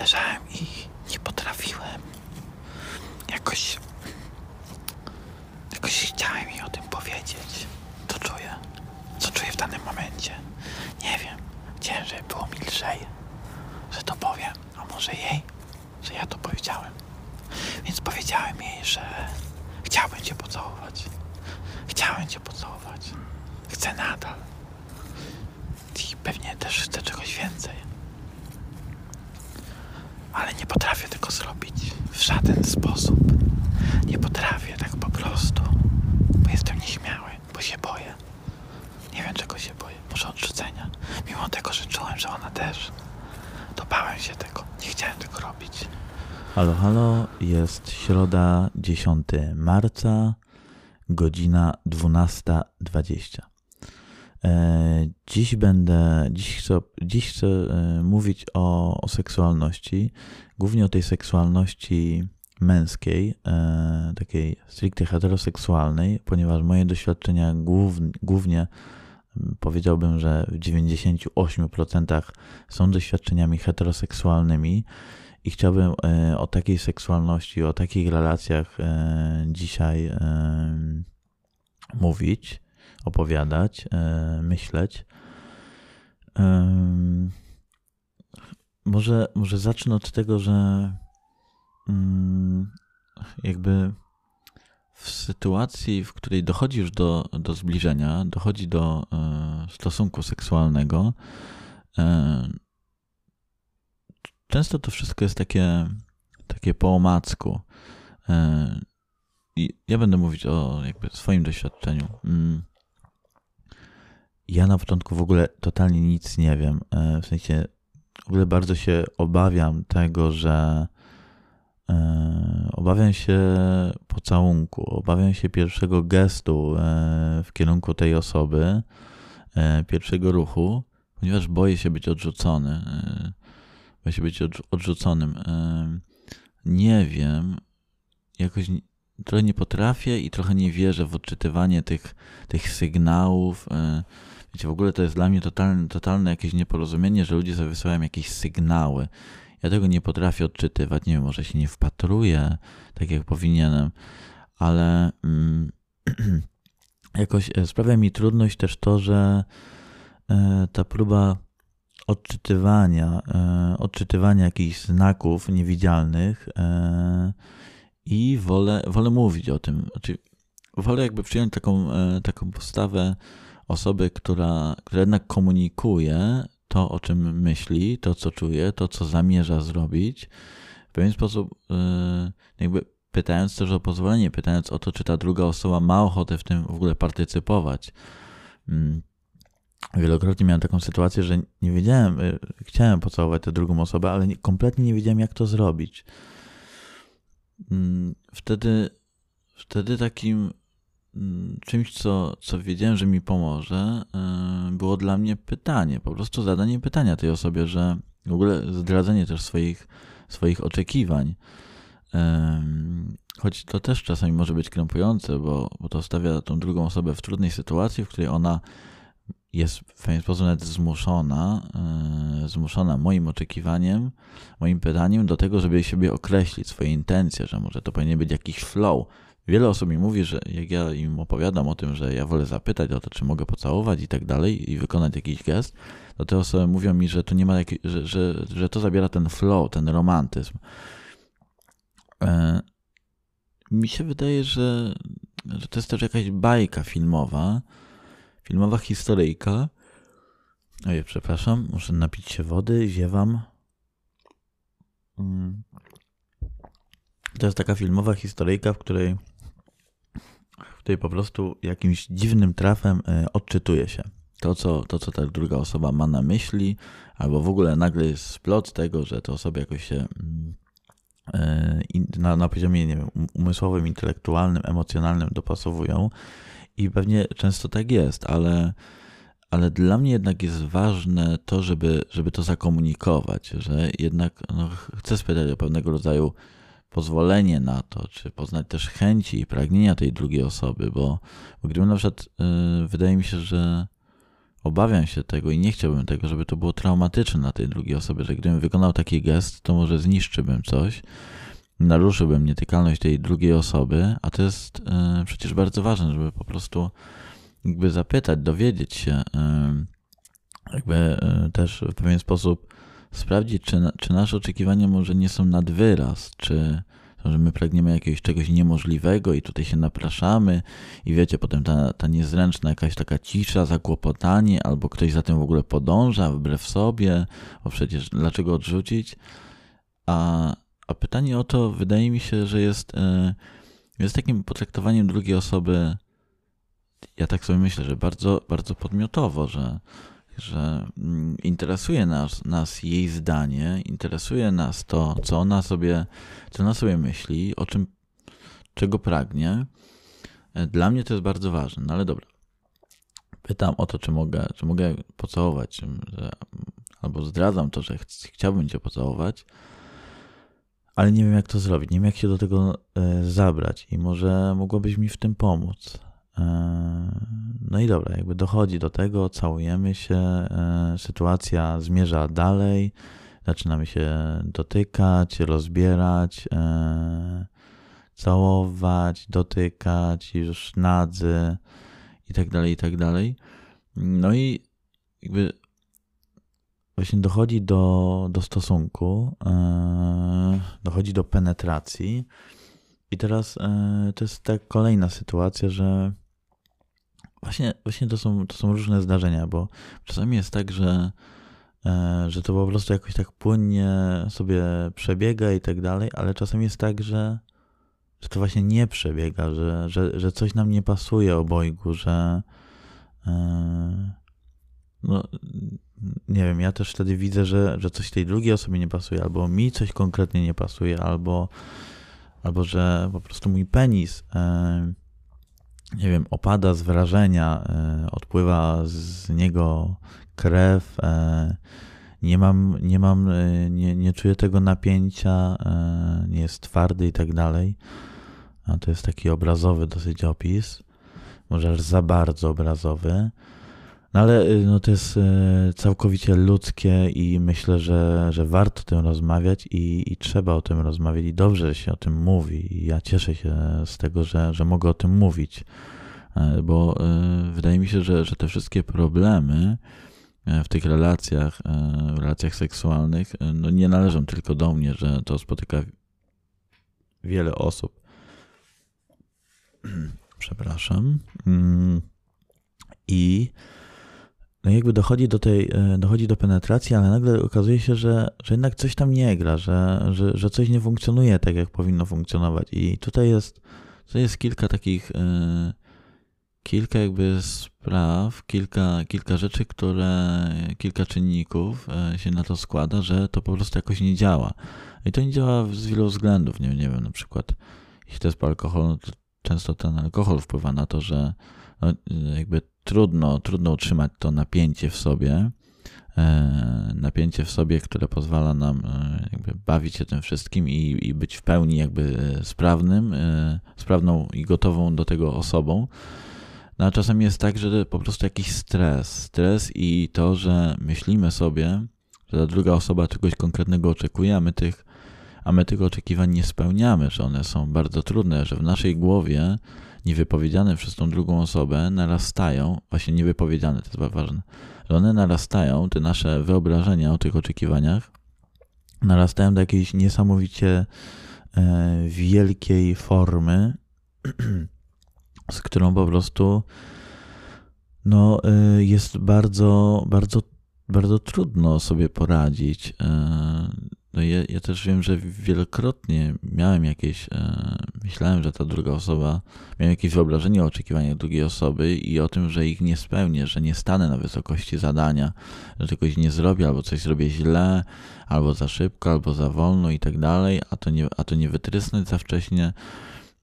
leżałem i nie potrafiłem. Jakoś. Jakoś chciałem jej o tym powiedzieć. Co czuję? Co czuję w danym momencie? Nie wiem. Żeby było milszej. Że to powiem. A może jej? Że ja to powiedziałem. Więc powiedziałem jej, że chciałbym cię pocałować. Chciałem cię pocałować. Chcę nadal. I pewnie też chcę czegoś więcej. Ale nie potrafię tego zrobić w żaden sposób. Nie potrafię tak po prostu. Bo jestem nieśmiały, bo się boję. Nie wiem czego się boję. Może odrzucenia. Mimo tego, że czułem, że ona też. To bałem się tego. Nie chciałem tego robić. Halo, halo, jest środa 10 marca, godzina 12.20. E, dziś będę, dziś chcę, dziś chcę e, mówić o, o seksualności, głównie o tej seksualności męskiej, e, takiej stricte heteroseksualnej, ponieważ moje doświadczenia głównie, głównie powiedziałbym, że w 98% są doświadczeniami heteroseksualnymi i chciałbym o takiej seksualności, o takich relacjach dzisiaj mówić opowiadać, e, myśleć. Może, może zacznę od tego, że mm, jakby w sytuacji, w której dochodzi już do, do zbliżenia, dochodzi do e, stosunku seksualnego, e, często to wszystko jest takie, takie po omacku. I ja będę mówić o jakby swoim doświadczeniu. Ja na początku w ogóle totalnie nic nie wiem. E, w sensie w ogóle bardzo się obawiam tego, że e, obawiam się pocałunku, obawiam się pierwszego gestu e, w kierunku tej osoby, pierwszego ruchu, ponieważ boję się być odrzucony. Boję się być odrzuconym. Nie wiem, jakoś trochę nie potrafię i trochę nie wierzę w odczytywanie tych, tych sygnałów. Wiecie, w ogóle to jest dla mnie totalne, totalne jakieś nieporozumienie, że ludzie sobie wysyłają jakieś sygnały. Ja tego nie potrafię odczytywać. Nie wiem, może się nie wpatruję tak jak powinienem, ale mm, jakoś e, sprawia mi trudność też to, że e, ta próba odczytywania, e, odczytywania jakichś znaków niewidzialnych i wolę, wolę mówić o tym. Znaczy, wolę jakby przyjąć taką, taką postawę osoby, która, która jednak komunikuje to, o czym myśli, to, co czuje, to, co zamierza zrobić, w pewien sposób yy, jakby pytając też o pozwolenie, pytając o to, czy ta druga osoba ma ochotę w tym w ogóle partycypować. Mm. Wielokrotnie miałem taką sytuację, że nie wiedziałem, yy, chciałem pocałować tę drugą osobę, ale nie, kompletnie nie wiedziałem, jak to zrobić. Mm, wtedy, wtedy takim czymś, co, co wiedziałem, że mi pomoże, y, było dla mnie pytanie, po prostu zadanie pytania tej osobie, że w ogóle zdradzenie też swoich, swoich oczekiwań. Choć to też czasami może być krępujące, bo, bo to stawia tą drugą osobę w trudnej sytuacji, w której ona jest w pewien sposób nawet zmuszona, y, zmuszona moim oczekiwaniem, moim pytaniem do tego, żeby sobie określić swoje intencje, że może to powinien być jakiś flow, Wiele osób mi mówi, że jak ja im opowiadam o tym, że ja wolę zapytać o to, czy mogę pocałować i tak dalej i wykonać jakiś gest, to te osoby mówią mi, że to nie ma że, że, że to zabiera ten flow, ten romantyzm. E, mi się wydaje, że, że to jest też jakaś bajka filmowa, filmowa historyjka. Ojej, przepraszam, muszę napić się wody, ziewam. Mm. To jest taka filmowa historyjka, w której której po prostu jakimś dziwnym trafem e, odczytuje się. To co, to, co ta druga osoba ma na myśli, albo w ogóle nagle jest splot tego, że te osoby jakoś się mm, e, na, na poziomie nie wiem, um, umysłowym, intelektualnym, emocjonalnym dopasowują. I pewnie często tak jest, ale, ale dla mnie jednak jest ważne to, żeby, żeby to zakomunikować, że jednak no, chcę spytać o pewnego rodzaju pozwolenie na to, czy poznać też chęci i pragnienia tej drugiej osoby, bo, bo gdyby na przykład yy, wydaje mi się, że obawiam się tego i nie chciałbym tego, żeby to było traumatyczne dla tej drugiej osoby, że gdybym wykonał taki gest, to może zniszczyłbym coś, naruszyłbym nietykalność tej drugiej osoby, a to jest y, przecież bardzo ważne, żeby po prostu jakby zapytać, dowiedzieć się, y, jakby y, też w pewien sposób sprawdzić, czy, czy nasze oczekiwania może nie są nad wyraz, czy że my pragniemy jakiegoś czegoś niemożliwego i tutaj się napraszamy i wiecie, potem ta, ta niezręczna jakaś taka cisza, zakłopotanie, albo ktoś za tym w ogóle podąża wbrew sobie, bo przecież dlaczego odrzucić? A, a pytanie o to wydaje mi się, że jest, e, jest takim potraktowaniem drugiej osoby, ja tak sobie myślę, że bardzo, bardzo podmiotowo, że że mm, interesuje nas, nas jej zdanie, interesuje nas to, co ona sobie, co ona sobie myśli, o czym, czego pragnie. Dla mnie to jest bardzo ważne, no ale dobra. Pytam o to, czy mogę, czy mogę pocałować, że, albo zdradzam to, że ch chciałbym cię pocałować, ale nie wiem, jak to zrobić, nie wiem, jak się do tego e, zabrać i może mogłabyś mi w tym pomóc. E, no i dobra, jakby dochodzi do tego, całujemy się, e, sytuacja zmierza dalej, zaczynamy się dotykać, rozbierać, e, całować, dotykać, już nadzy i tak dalej, i tak dalej. No i jakby właśnie dochodzi do, do stosunku, dochodzi do penetracji. I teraz to jest ta kolejna sytuacja, że Właśnie, właśnie to, są, to są różne zdarzenia, bo czasami jest tak, że, e, że to po prostu jakoś tak płynnie sobie przebiega i tak dalej, ale czasami jest tak, że, że to właśnie nie przebiega, że, że, że coś nam nie pasuje obojgu, że e, no nie wiem, ja też wtedy widzę, że, że coś tej drugiej osobie nie pasuje, albo mi coś konkretnie nie pasuje, albo, albo że po prostu mój penis e, nie wiem, opada z wrażenia, e, odpływa z niego krew, e, nie mam, nie mam, e, nie, nie czuję tego napięcia, nie jest twardy i tak dalej. A to jest taki obrazowy dosyć opis, może aż za bardzo obrazowy. No ale no to jest całkowicie ludzkie i myślę, że, że warto o tym rozmawiać i, i trzeba o tym rozmawiać i dobrze się o tym mówi. I ja cieszę się z tego, że, że mogę o tym mówić, e, bo wydaje mi się, że, że te wszystkie problemy w tych relacjach, w relacjach seksualnych, no nie należą tylko do mnie, że to spotyka wiele osób. Przepraszam. Mm. I no jakby dochodzi do tej, e, dochodzi do penetracji, ale nagle okazuje się, że, że jednak coś tam nie gra, że, że, że coś nie funkcjonuje tak, jak powinno funkcjonować. I tutaj jest, tutaj jest kilka takich, e, kilka jakby spraw, kilka, kilka rzeczy, które, kilka czynników e, się na to składa, że to po prostu jakoś nie działa. I to nie działa z wielu względów. Nie, nie wiem, na przykład jeśli to jest alkohol, no to często ten alkohol wpływa na to, że no, jakby trudno, trudno utrzymać to napięcie w sobie, e, napięcie w sobie, które pozwala nam e, jakby bawić się tym wszystkim i, i być w pełni jakby sprawnym, e, sprawną i gotową do tego osobą. No a czasem jest tak, że po prostu jakiś stres, stres i to, że myślimy sobie, że ta druga osoba czegoś konkretnego oczekuje, a my tych, a my tych oczekiwań nie spełniamy, że one są bardzo trudne, że w naszej głowie niewypowiedziane przez tą drugą osobę narastają, właśnie niewypowiedziane, to jest ważne, że one narastają, te nasze wyobrażenia o tych oczekiwaniach, narastają do jakiejś niesamowicie e, wielkiej formy, z którą po prostu no, e, jest bardzo, bardzo, bardzo trudno sobie poradzić. E, no ja, ja też wiem, że wielokrotnie miałem jakieś, myślałem, że ta druga osoba, miałem jakieś wyobrażenie o oczekiwaniach drugiej osoby i o tym, że ich nie spełnię, że nie stanę na wysokości zadania, że czegoś nie zrobię, albo coś zrobię źle, albo za szybko, albo za wolno i tak dalej, a to nie, a to nie wytrysnąć za wcześnie.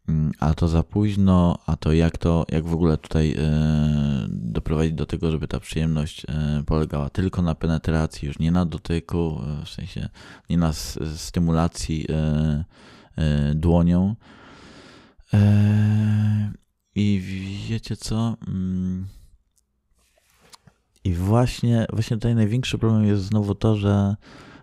Mm, a to za późno, a to jak to, jak w ogóle tutaj e, doprowadzić do tego, żeby ta przyjemność e, polegała tylko na penetracji, już nie na dotyku, e, w sensie nie na stymulacji dłonią. I wiecie co? Mm, I właśnie, właśnie tutaj największy problem jest znowu to, że,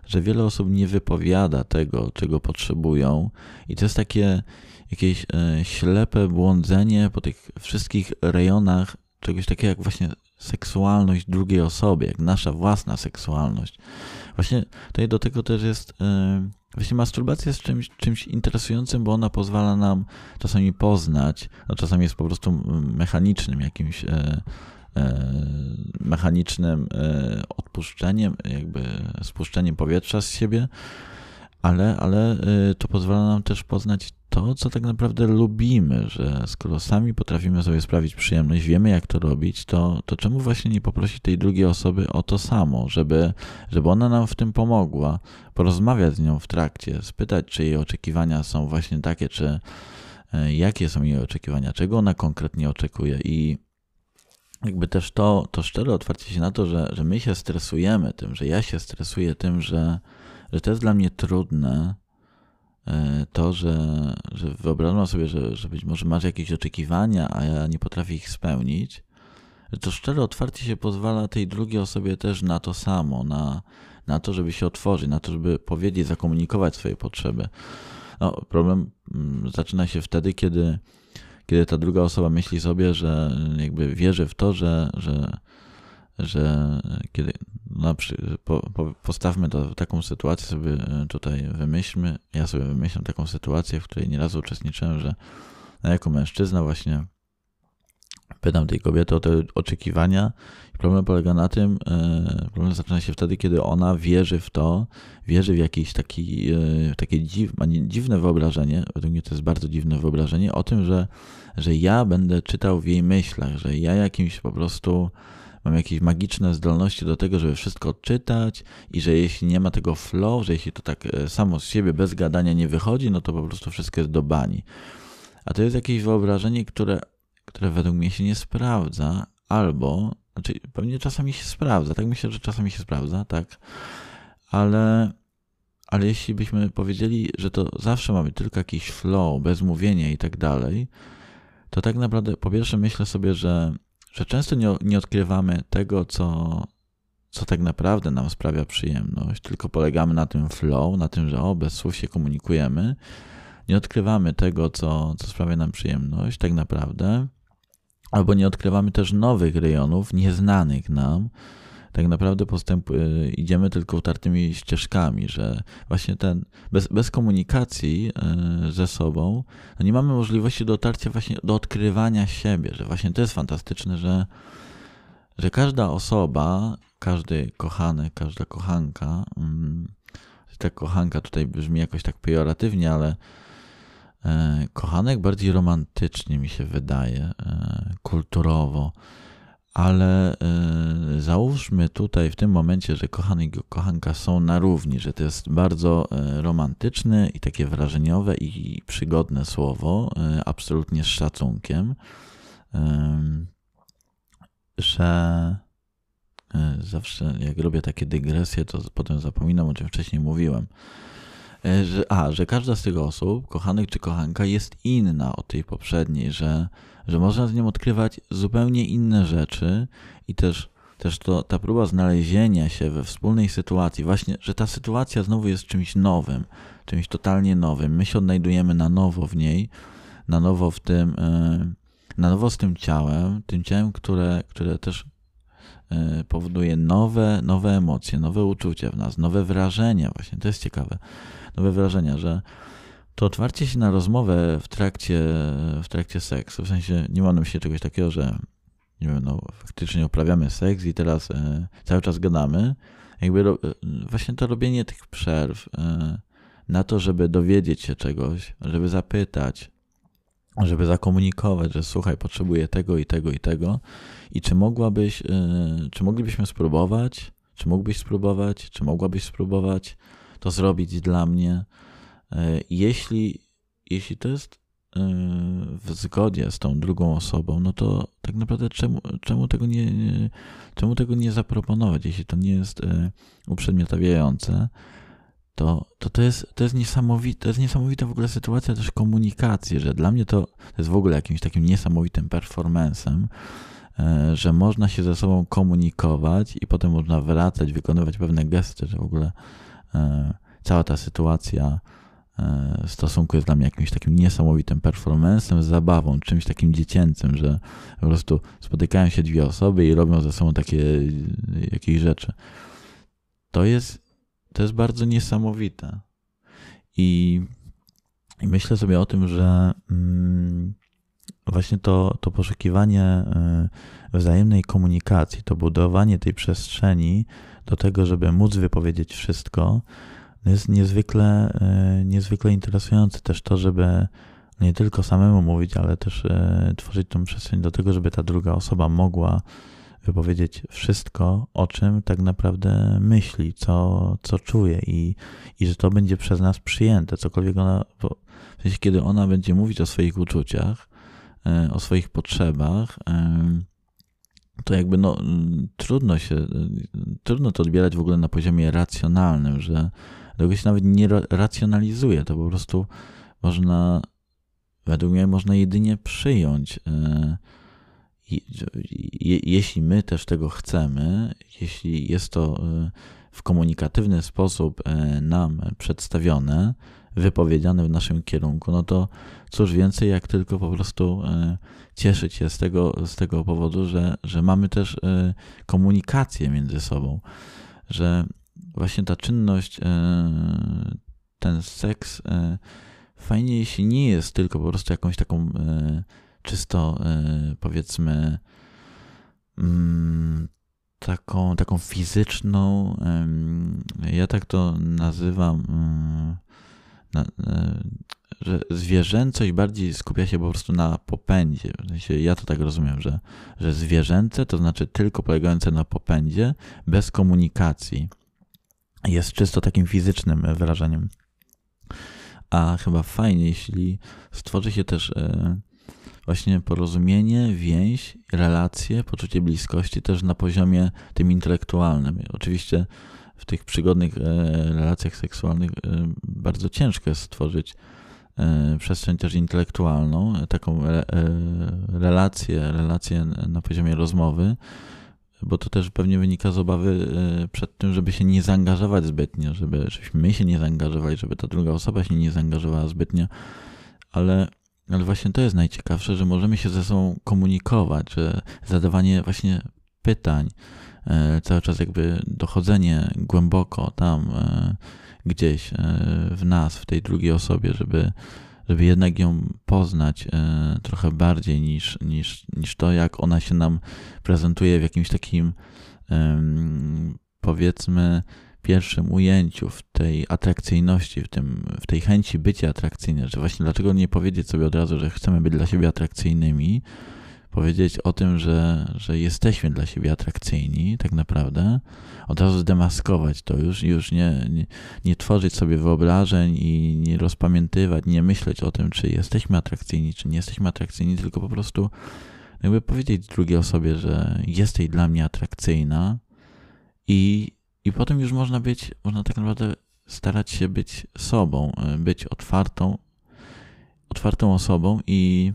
że wiele osób nie wypowiada tego, czego potrzebują, i to jest takie jakieś e, ślepe błądzenie po tych wszystkich rejonach czegoś takiego jak właśnie seksualność drugiej osoby, jak nasza własna seksualność. Właśnie tutaj do tego też jest. E, właśnie masturbacja jest czymś, czymś interesującym, bo ona pozwala nam czasami poznać, no czasami jest po prostu mechanicznym jakimś e, mechanicznym odpuszczeniem, jakby spuszczeniem powietrza z siebie, ale, ale to pozwala nam też poznać to, co tak naprawdę lubimy, że skoro sami potrafimy sobie sprawić przyjemność, wiemy jak to robić, to, to czemu właśnie nie poprosić tej drugiej osoby o to samo, żeby, żeby ona nam w tym pomogła, porozmawiać z nią w trakcie, spytać, czy jej oczekiwania są właśnie takie, czy e, jakie są jej oczekiwania, czego ona konkretnie oczekuje. I jakby też to, to szczere otwarcie się na to, że, że my się stresujemy tym, że ja się stresuję tym, że, że to jest dla mnie trudne, to, że, że wyobrażam sobie, że, że być może masz jakieś oczekiwania, a ja nie potrafię ich spełnić, to szczere otwarcie się pozwala tej drugiej osobie też na to samo, na, na to, żeby się otworzyć, na to, żeby powiedzieć, zakomunikować swoje potrzeby. No, problem mm, zaczyna się wtedy, kiedy, kiedy ta druga osoba myśli sobie, że jakby wierzy w to, że, że, że kiedy no, po, po, postawmy to taką sytuację sobie e, tutaj wymyślmy, ja sobie wymyślam taką sytuację, w której nieraz uczestniczyłem, że jako mężczyzna właśnie pytam tej kobiety o te oczekiwania. Problem polega na tym, e, problem zaczyna się wtedy, kiedy ona wierzy w to, wierzy w jakieś taki, e, takie dziw, dziwne wyobrażenie, według mnie to jest bardzo dziwne wyobrażenie, o tym, że, że ja będę czytał w jej myślach, że ja jakimś po prostu mam jakieś magiczne zdolności do tego, żeby wszystko odczytać i że jeśli nie ma tego flow, że jeśli to tak e, samo z siebie bez gadania nie wychodzi, no to po prostu wszystko jest do bani. A to jest jakieś wyobrażenie, które, które według mnie się nie sprawdza, albo, znaczy pewnie czasami się sprawdza, tak myślę, że czasami się sprawdza, tak, ale, ale jeśli byśmy powiedzieli, że to zawsze mamy tylko jakiś flow, bez mówienia i tak dalej, to tak naprawdę po pierwsze myślę sobie, że że często nie, nie odkrywamy tego, co, co tak naprawdę nam sprawia przyjemność, tylko polegamy na tym flow, na tym, że o, bez słów się komunikujemy. Nie odkrywamy tego, co, co sprawia nam przyjemność, tak naprawdę, albo nie odkrywamy też nowych rejonów, nieznanych nam, tak naprawdę postęp, y, idziemy tylko utartymi ścieżkami, że właśnie ten, bez, bez komunikacji y, ze sobą, no nie mamy możliwości dotarcia właśnie do odkrywania siebie, że właśnie to jest fantastyczne, że, że każda osoba, każdy kochany, każda kochanka, mm, ta kochanka tutaj brzmi jakoś tak pejoratywnie, ale e, kochanek bardziej romantycznie mi się wydaje, e, kulturowo ale y, załóżmy tutaj w tym momencie, że kochany i kochanka są na równi, że to jest bardzo y, romantyczne i takie wrażeniowe i przygodne słowo, y, absolutnie z szacunkiem, że zawsze jak robię takie dygresje, to potem zapominam o czym wcześniej mówiłem. Że, a, że każda z tych osób, kochanek czy kochanka, jest inna od tej poprzedniej, że że można z nią odkrywać zupełnie inne rzeczy i też, też to, ta próba znalezienia się we wspólnej sytuacji, właśnie, że ta sytuacja znowu jest czymś nowym, czymś totalnie nowym. My się odnajdujemy na nowo w niej, na nowo w tym, e, na nowo z tym ciałem, tym ciałem, które, które też e, powoduje nowe, nowe emocje, nowe uczucia w nas, nowe wrażenia, właśnie to jest ciekawe, nowe wrażenia, że to otwarcie się na rozmowę w trakcie, w trakcie seksu, w sensie nie ma na myśli czegoś takiego, że nie wiem, no faktycznie uprawiamy seks i teraz e, cały czas gadamy, jakby ro, e, właśnie to robienie tych przerw e, na to, żeby dowiedzieć się czegoś, żeby zapytać, żeby zakomunikować, że słuchaj, potrzebuję tego i tego i tego. I czy mogłabyś, e, czy moglibyśmy spróbować, czy mógłbyś spróbować, czy mogłabyś spróbować to zrobić dla mnie, E, jeśli, jeśli to jest e, w zgodzie z tą drugą osobą, no to tak naprawdę czemu, czemu, tego, nie, czemu tego nie zaproponować, jeśli to nie jest e, uprzedmiotawiające, to, to, to, jest, to, jest to jest niesamowita w ogóle sytuacja też komunikacji, że dla mnie to, to jest w ogóle jakimś takim niesamowitym performancem, że można się ze sobą komunikować i potem można wracać, wykonywać pewne gesty, że w ogóle cała ta sytuacja e, stosunku jest dla mnie jakimś takim niesamowitym performancem, zabawą, czymś takim dziecięcym, że po prostu spotykają się dwie osoby i robią ze sobą takie jakieś rzeczy. To jest, to jest bardzo niesamowite. I, i myślę sobie o tym, że mm, właśnie to, to poszukiwanie wzajemnej komunikacji, to budowanie tej przestrzeni do tego, żeby móc wypowiedzieć wszystko, jest niezwykle, y, niezwykle interesujące. Też to, żeby nie tylko samemu mówić, ale też y, tworzyć tą przestrzeń do tego, żeby ta druga osoba mogła wypowiedzieć wszystko, o czym tak naprawdę myśli, co, co czuje i, i że to będzie przez nas przyjęte, cokolwiek ona, w sensie, kiedy ona będzie mówić o swoich uczuciach, e, o swoich potrzebach, e, to jakby no, trudno się, trudno to odbierać w ogóle na poziomie racjonalnym, że tego się nawet nie racjonalizuje, to po prostu można, według mnie można jedynie przyjąć e, jeśli my też tego chcemy, jeśli jest to e, w komunikatywny sposób e, nam przedstawione, wypowiedziane w naszym kierunku, no to cóż więcej, jak tylko po prostu e, cieszyć się z tego, z tego powodu, że, że mamy też komunikację między sobą, że właśnie ta czynność, ten seks, fajnie jeśli nie jest tylko po prostu jakąś taką czysto e, powiedzmy mm, taką, taką fizyczną, ja tak to nazywam, e, że zwierzęcość bardziej skupia się po prostu na popędzie. W sensie ja to tak rozumiem, że, że zwierzęce to znaczy tylko polegające na popędzie, bez komunikacji. Jest czysto takim fizycznym wyrażeniem. A chyba fajnie, jeśli stworzy się też e, właśnie porozumienie, więź, relacje, poczucie bliskości też na poziomie tym intelektualnym. Oczywiście w tych przygodnych e, relacjach seksualnych e, bardzo ciężko jest stworzyć e, przestrzeń też intelektualną, taką relację, relację na poziomie rozmowy, bo to też pewnie wynika z obawy przed tym, żeby się nie zaangażować zbytnio, żeby, żebyśmy my się nie zaangażowali, żeby ta druga osoba się nie zaangażowała zbytnio, ale ale właśnie to jest najciekawsze, że możemy się ze sobą komunikować, że zadawanie właśnie pytań, e, cały czas jakby dochodzenie głęboko tam e, gdzieś e, w nas, w tej drugiej osobie, żeby, żeby jednak ją poznać trochę bardziej niż, niż, niż to, jak ona się nam prezentuje w jakimś takim powiedzmy pierwszym ujęciu, w tej atrakcyjności, w, tym, w tej chęci bycia atrakcyjnym, że właśnie dlaczego nie powiedzieć sobie od razu, że chcemy być dla siebie atrakcyjnymi, powiedzieć o tym, że, że jesteśmy dla siebie atrakcyjni, tak naprawdę, od razu zdemaskować to już, już nie, nie, nie tworzyć sobie wyobrażeń i nie rozpamiętywać, nie myśleć o tym, czy jesteśmy atrakcyjni, czy nie jesteśmy atrakcyjni, tylko po prostu jakby powiedzieć drugiej osobie, że jesteś dla mnie atrakcyjna i i potem już można być, można tak naprawdę starać się być sobą, być otwartą, otwartą osobą i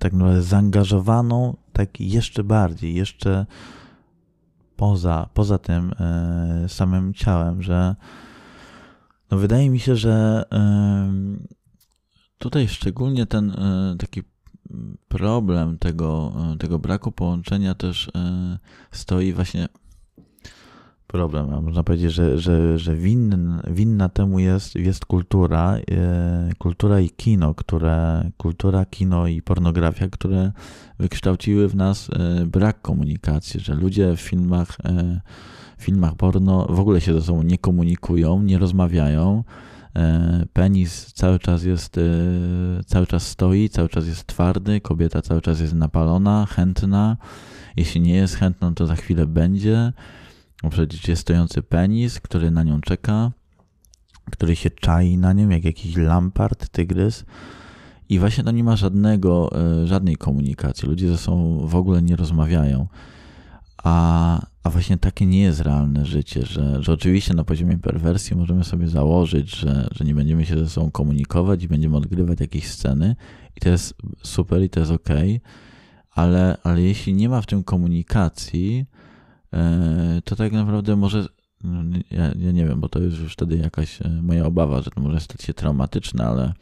tak naprawdę zaangażowaną tak jeszcze bardziej, jeszcze poza, poza tym e, samym ciałem, że no wydaje mi się, że e, tutaj szczególnie ten e, taki problem tego, e, tego braku połączenia też stoi właśnie problem. A można powiedzieć, że, że, że win, winna temu jest, jest kultura, e, kultura i kino, które, kultura, kino i pornografia, które wykształciły w nas e, brak komunikacji, że ludzie w filmach, w filmach porno w ogóle się ze sobą nie komunikują, nie rozmawiają. Penis cały czas jest, cały czas stoi, cały czas jest twardy, kobieta cały czas jest napalona, chętna. Jeśli nie jest chętna, to za chwilę będzie przecież jest stojący penis, który na nią czeka, który się czai na nią, jak jakiś lampart, tygrys. I właśnie to nie ma żadnego, e, żadnej komunikacji. Ludzie ze sobą w ogóle nie rozmawiają. A, a właśnie takie nie jest realne życie, że, że oczywiście na poziomie perwersji możemy sobie założyć, że, że nie będziemy się ze sobą komunikować i będziemy odgrywać jakieś sceny i to jest super i to jest ok, ale, ale jeśli nie ma w tym komunikacji, to tak naprawdę może, no, ja, ja nie wiem, bo to jest już wtedy jakaś e, moja obawa, że to może stać się traumatyczne, ale,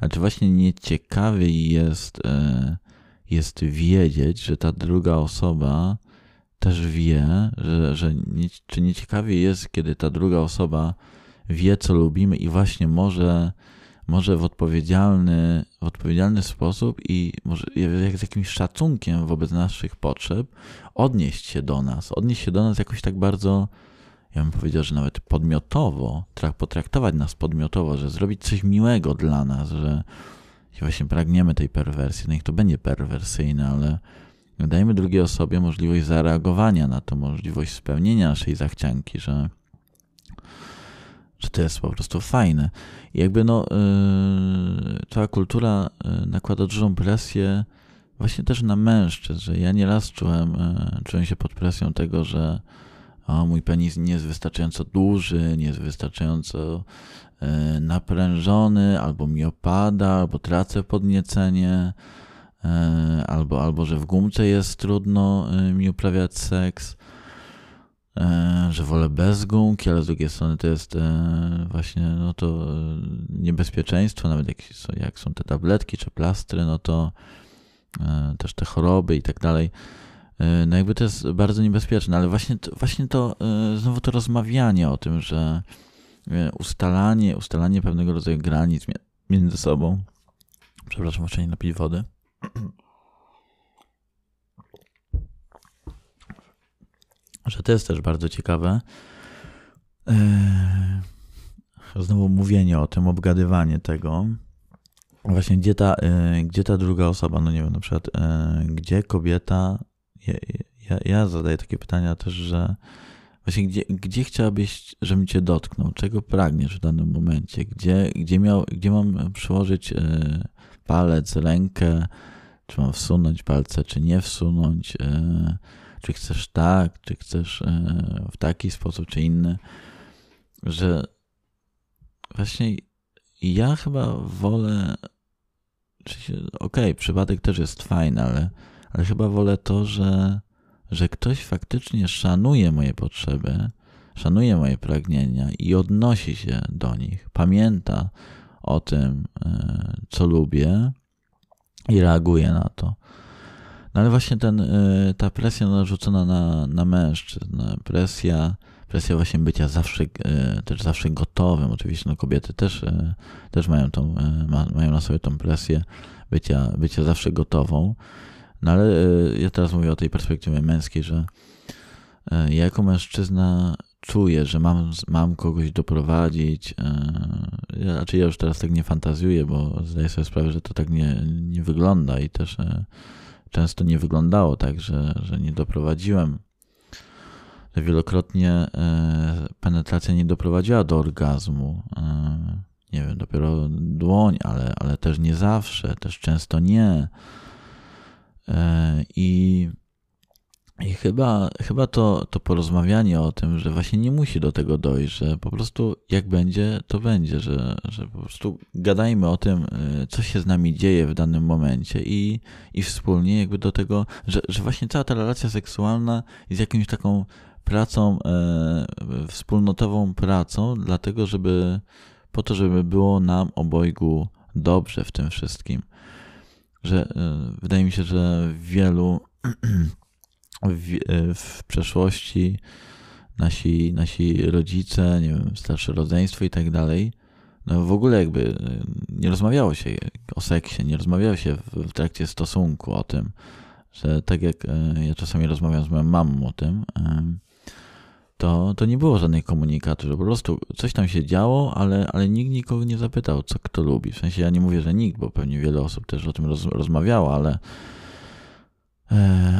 ale czy właśnie nieciekawie jest, e, jest wiedzieć, że ta druga osoba też wie, że, że nie, czy nieciekawie jest, kiedy ta druga osoba wie, co lubimy i właśnie może może w odpowiedzialny, w odpowiedzialny sposób i może jak z jakimś szacunkiem wobec naszych potrzeb odnieść się do nas, odnieść się do nas jakoś tak bardzo, ja bym powiedział, że nawet podmiotowo, potraktować nas podmiotowo, że zrobić coś miłego dla nas, że właśnie pragniemy tej perwersji, no niech to będzie perwersyjne, ale dajemy drugiej osobie możliwość zareagowania na to, możliwość spełnienia naszej zachcianki, że że to jest po prostu fajne. I jakby no, yy, cała kultura yy, nakłada dużą presję właśnie też na mężczyzn, że ja nieraz czułem, yy, czułem się pod presją tego, że o, mój penis nie jest wystarczająco duży, nie jest wystarczająco yy, naprężony, albo mi opada, albo tracę podniecenie, yy, albo, albo że w gumce jest trudno yy, mi uprawiać seks. E, że wolę bez gumki, ale z drugiej strony to jest e, właśnie no to e, niebezpieczeństwo, nawet jak, jak są te tabletki czy plastry, no to też te choroby i tak dalej. No jakby to jest bardzo niebezpieczne, ale właśnie właśnie to znowu to rozmawianie o tym, że ustalanie, ustalanie pewnego rodzaju granic między sobą. Przepraszam, muszę nie napić wody. że to jest też bardzo ciekawe. Eee, znowu mówienie o tym, obgadywanie tego. Właśnie gdzie ta, e, gdzie ta druga osoba, no nie wiem, na przykład e, gdzie kobieta, ja, ja, ja zadaję takie pytania też, że właśnie gdzie, gdzie chciałabyś, żebym cię dotknął, czego pragniesz w danym momencie, gdzie, gdzie, miał, gdzie mam przyłożyć e, palec, rękę, czy mam wsunąć palce, czy nie wsunąć, czy chcesz tak, czy chcesz e, w taki sposób, czy inny, że właśnie ja chyba wolę, okej, okay, przypadek też jest fajny, ale, ale chyba wolę to, że, że ktoś faktycznie szanuje moje potrzeby, szanuje moje pragnienia i odnosi się do nich, pamięta o tym, e, co lubię i reaguje na to. No ale właśnie ten, y, ta presja narzucona na, na mężczyzn, presja, presja właśnie bycia zawsze, y, też zawsze gotowym, oczywiście no kobiety też, y, też mają, tą, mają na sobie tą presję bycia, bycia zawsze gotową, no ale ja teraz mówię o tej perspektywie męskiej, że ja jako mężczyzna czuję, że mam, mam kogoś doprowadzić. Ja, znaczy ja już teraz tak nie fantazjuję, bo zdaję sobie sprawę, że to tak nie, nie wygląda i też często nie wyglądało tak, że, że nie doprowadziłem. Wielokrotnie e, penetracja nie doprowadziła do orgazmu. E, nie wiem, dopiero dłoń, ale, ale też nie zawsze, też często nie. E, I i chyba, chyba to, to porozmawianie o tym, że właśnie nie musi do tego dojść, że po prostu jak będzie, to będzie, że, że po prostu gadajmy o tym, y, co się z nami dzieje w danym momencie i, i wspólnie jakby do tego, że, że właśnie cała ta relacja seksualna jest jakąś taką pracą, e, wspólnotową pracą, dlatego żeby, po to, żeby było nam obojgu dobrze w tym wszystkim. Że e, wydaje mi się, że wielu w, w przeszłości nasi, nasi rodzice, nie wiem, starsze rodzeństwo i tak dalej, no w ogóle jakby e, nie rozmawiało się o seksie, nie rozmawiało się w, trakcie stosunku o tym, że tak jak e, ja czasami rozmawiam z moją mamą o tym, to, to nie było żadnej komunikacji, że po prostu coś tam się działo, ale, ale nikt nikogo nie zapytał, co kto lubi. W sensie ja nie mówię, że nikt, bo pewnie wiele osób też o tym roz, rozmawiało, ale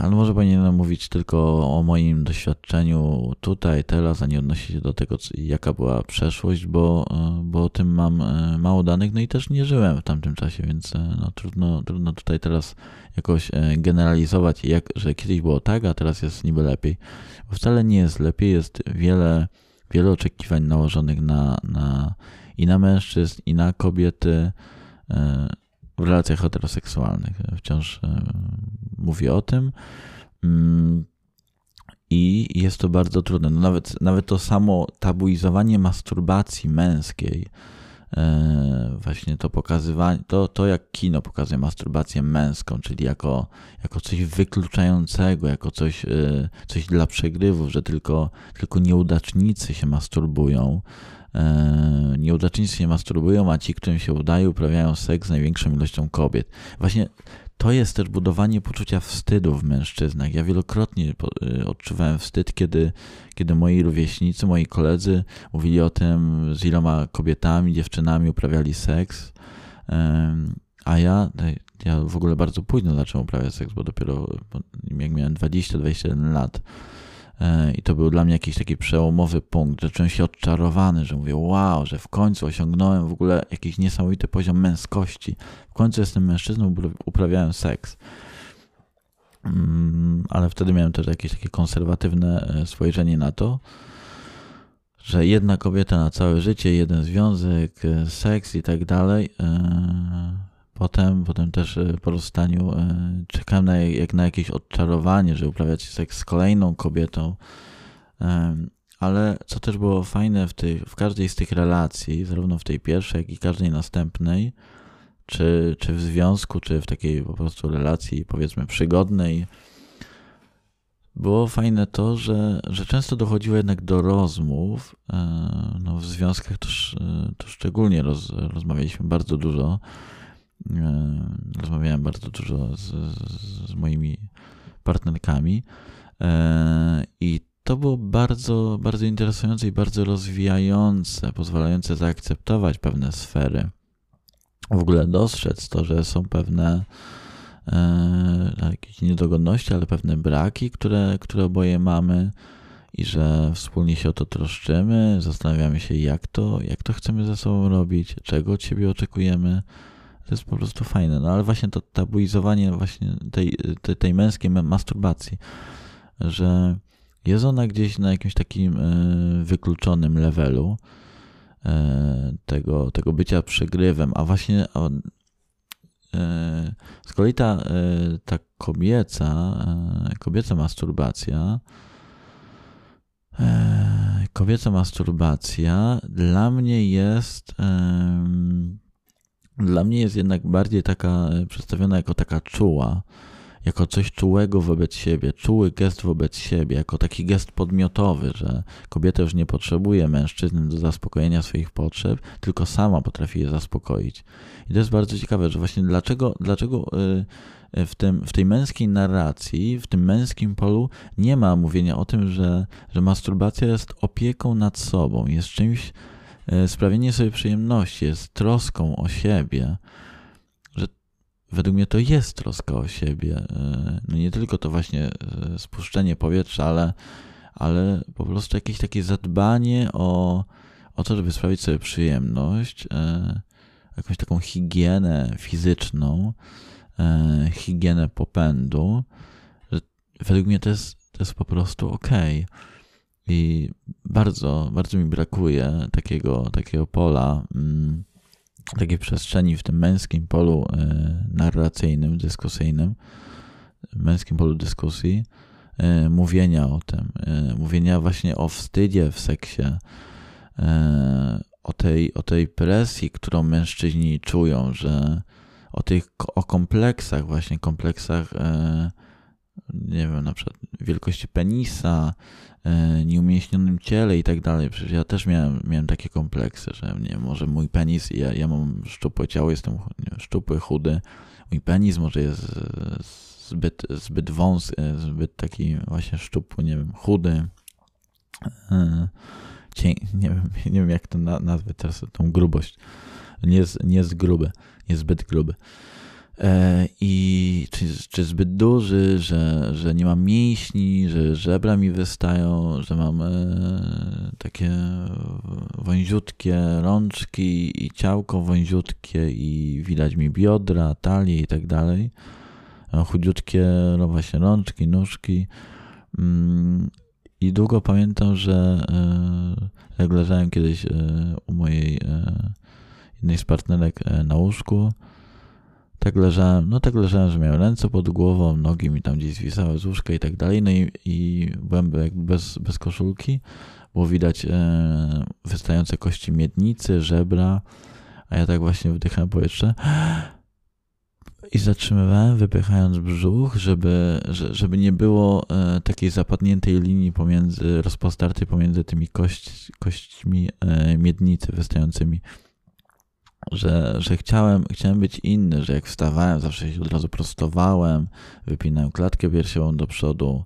ale może powinienem mówić tylko o moim doświadczeniu tutaj, teraz, a nie odnosić się do tego, jaka była przeszłość, bo, e, bo o tym mam e, mało danych, no i też nie żyłem w tamtym czasie, więc no, trudno, trudno tutaj teraz jakoś generalizować, jak, że kiedyś było tak, a teraz jest niby lepiej. Bo wcale nie jest lepiej, jest wiele, wiele oczekiwań nałożonych na, na, i na mężczyzn, i na kobiety w relacjach heteroseksualnych. Wciąż mówię o tym. Mm, I jest to bardzo trudne. No nawet, nawet to samo tabuizowanie masturbacji męskiej, e, właśnie to pokazywanie, to, to jak kino pokazuje masturbację męską, czyli jako, jako coś wykluczającego, jako coś, e, coś dla przegrywów, że tylko, tylko nieudacznicy się masturbują. E, nieudacznicy się masturbują, a ci, którym się udaje, uprawiają seks z największą ilością kobiet. Właśnie to jest też budowanie poczucia wstydu w mężczyznach. Ja wielokrotnie y, odczuwałem wstyd, kiedy, kiedy moi rówieśnicy, moi koledzy mówili o tym, z iloma kobietami, dziewczynami uprawiali seks. A ja, ja w ogóle bardzo późno zacząłem uprawiać seks, bo dopiero jak miałem 20-21 lat. E, I to był dla mnie jakiś taki przełomowy punkt, że czułem się odczarowany, że mówię, wow, że w końcu osiągnąłem w ogóle jakiś niesamowity poziom męskości. W końcu jestem mężczyzną, uprawiałem seks. Mm, ale wtedy miałem też jakieś takie konserwatywne e, spojrzenie na to, że jedna kobieta na całe życie, jeden związek, e, seks i tak dalej. Potem, potem też e, po rozstaniu e, czekałem na, jak na jakieś odczarowanie, że uprawiać seks z kolejną kobietą. Ale co też było fajne w, tych, w każdej z tych relacji, zarówno w tej pierwszej, jak i każdej następnej, czy, czy w związku, czy w takiej po prostu relacji, powiedzmy, przygodnej, było fajne to, że, że często dochodziło jednak do rozmów. E, no, w związkach to, to szczególnie roz, rozmawialiśmy bardzo dużo rozmawiałem bardzo dużo z, z moimi partnerkami e, i to było bardzo, bardzo interesujące i bardzo rozwijające, pozwalające zaakceptować pewne sfery. W ogóle dostrzec to, że są pewne e, jakieś niedogodności, ale pewne braki, które, które oboje mamy i że wspólnie się o to troszczymy, zastanawiamy się, jak to, jak to chcemy ze sobą robić, czego od siebie oczekujemy to jest po prostu fajne. No ale właśnie to tabuizowanie właśnie tej, tej, tej męskiej masturbacji, że jest ona gdzieś na jakimś takim e, wykluczonym levelu e, tego, tego bycia przegrywem, a właśnie e, z kolei ta, ta kobieca, kobieca masturbacja kobieca masturbacja dla mnie jest dla mnie jest jednak bardziej taka e, przedstawiona jako taka czuła, jako coś czułego wobec siebie, czuły gest wobec siebie, jako taki gest podmiotowy, że kobieta już nie potrzebuje mężczyzny do zaspokojenia swoich potrzeb, tylko sama potrafi je zaspokoić. I to jest bardzo ciekawe, że właśnie dlaczego, dlaczego e, e, w, tym, w tej męskiej narracji, w tym męskim polu nie ma mówienia o tym, że, że masturbacja jest opieką nad sobą, jest czymś, sprawienie sobie przyjemności jest troską o siebie, że według mnie to jest troska o siebie. E, no nie tylko to właśnie e, spuszczenie powietrza, ale, ale po prostu jakieś takie zadbanie o, o to, żeby sprawić sobie przyjemność, jakąś taką higienę fizyczną, higienę popędu, że według mnie to jest, to jest po prostu okej. Okay. I bardzo, bardzo mi brakuje takiego, takiego pola, mm, takiej przestrzeni w tym męskim polu e, narracyjnym, dyskusyjnym, męskim polu dyskusji, e, mówienia o tym, e, mówienia właśnie o wstydzie w seksie, o tej, o tej presji, którą mężczyźni czują, że o tych o kompleksach, właśnie kompleksach, nie wiem, na przykład wielkości penisa, E, nieumięśnionym ciele i tak dalej. Przecież ja też miałem, miałem takie kompleksy, że nie może mój penis, ja, ja mam szczupłe ciało, jestem szczupły, chudy, mój penis może jest zbyt, zbyt wąski, zbyt taki właśnie szczupły, nie wiem, chudy. E, nie, wiem, nie wiem jak to nazwać teraz, tą grubość. Nie jest, nie jest gruby, jest zbyt gruby. E, i czy, czy zbyt duży, że, że nie mam mięśni, że żebra mi wystają, że mam e, takie wąziutkie rączki i ciałko wąziutkie i widać mi biodra, talię i tak dalej. E, chudziutkie no właśnie rączki, nóżki. Mm, I długo pamiętam, że jak leżałem kiedyś u mojej jednej z partnerek na łóżku, tak leżałem, no tak leżałem, że miałem ręce pod głową, nogi mi tam gdzieś zwisały z łóżka i tak dalej, no i, i byłem jakby bez, bez koszulki, było widać e, wystające kości miednicy, żebra, a ja tak właśnie wdychałem powietrze i zatrzymywałem, wypychając brzuch, żeby, żeby nie było e, takiej zapadniętej linii pomiędzy, rozpostartej pomiędzy tymi kość, kośćmi e, miednicy wystającymi. Że, że chciałem, chciałem być inny, że jak wstawałem, zawsze się od razu prostowałem, wypinałem klatkę piersiową do przodu,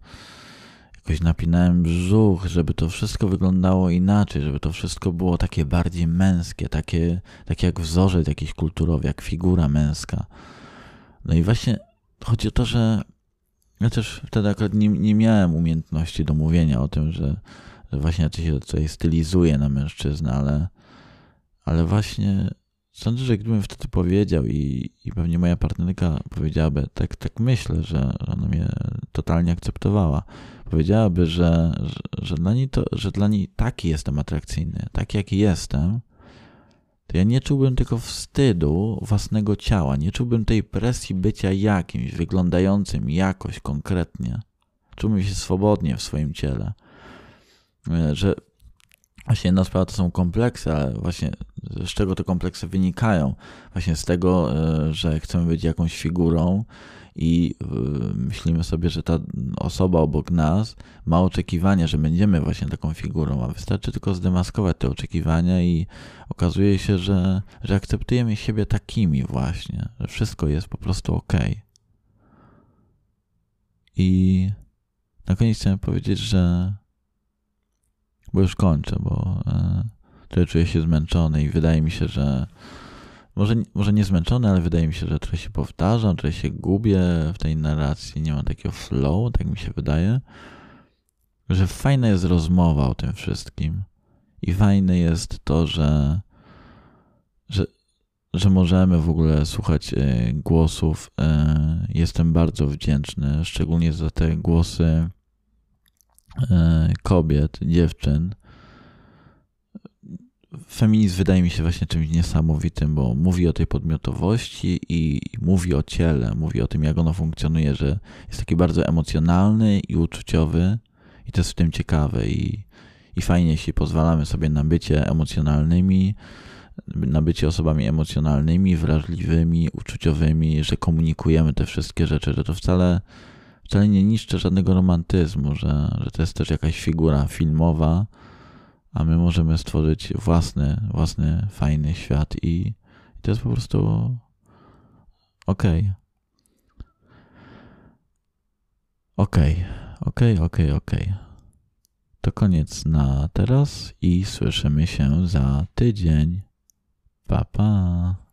jakoś napinałem brzuch, żeby to wszystko wyglądało inaczej, żeby to wszystko było takie bardziej męskie, takie, takie jak wzorzec jakiś kulturowy, jak figura męska. No i właśnie chodzi o to, że ja też wtedy akurat nie, nie miałem umiejętności do mówienia o tym, że, że właśnie ja się tutaj stylizuję na mężczyznę, ale, ale właśnie sądzę, że gdybym wtedy powiedział i, i pewnie moja partnerka powiedziałaby, tak, tak myślę, że ona mnie totalnie akceptowała, powiedziałaby, że, że, że, dla niej to, że dla niej taki jestem atrakcyjny, taki jaki jestem, to ja nie czułbym tylko wstydu własnego ciała, nie czułbym tej presji bycia jakimś, wyglądającym jakoś konkretnie. Czułbym się swobodnie w swoim ciele. E, że właśnie jedna sprawa to są kompleksy, ale właśnie z czego te kompleksy wynikają? Właśnie z tego, e, że chcemy być jakąś figurą i y, myślimy sobie, że ta osoba obok nas ma oczekiwania, że będziemy właśnie taką figurą, a wystarczy tylko zdemaskować te oczekiwania i okazuje się, że, że akceptujemy siebie takimi właśnie, że wszystko jest po prostu ok. I na koniec chciałem powiedzieć, że bo już kończę, bo e, czuję się zmęczony i wydaje mi się, że może, może nie zmęczony, ale wydaje mi się, że trochę się powtarzam, trochę się gubię w tej narracji, nie mam takiego flow, tak mi się wydaje, że fajna jest rozmowa o tym wszystkim i fajne jest to, że, że, że możemy w ogóle słuchać e, głosów. E, jestem bardzo wdzięczny, szczególnie za te głosy kobiet, dziewczyn, feminizm wydaje mi się właśnie czymś niesamowitym, bo mówi o tej podmiotowości i mówi o ciele, mówi o tym, jak ono funkcjonuje, że jest taki bardzo emocjonalny i uczuciowy i to jest w tym ciekawe. I, i fajnie, jeśli pozwalamy sobie na bycie emocjonalnymi, na bycie osobami emocjonalnymi, wrażliwymi, uczuciowymi, że komunikujemy te wszystkie rzeczy, że to wcale, wcale nie niszczy żadnego romantyzmu, że, że to jest też jakaś figura filmowa, a my możemy stworzyć własny, własny fajny świat i, i to jest po prostu okej. Okej, okej, okej, okej. To koniec na teraz i słyszymy się za tydzień. Pa, pa.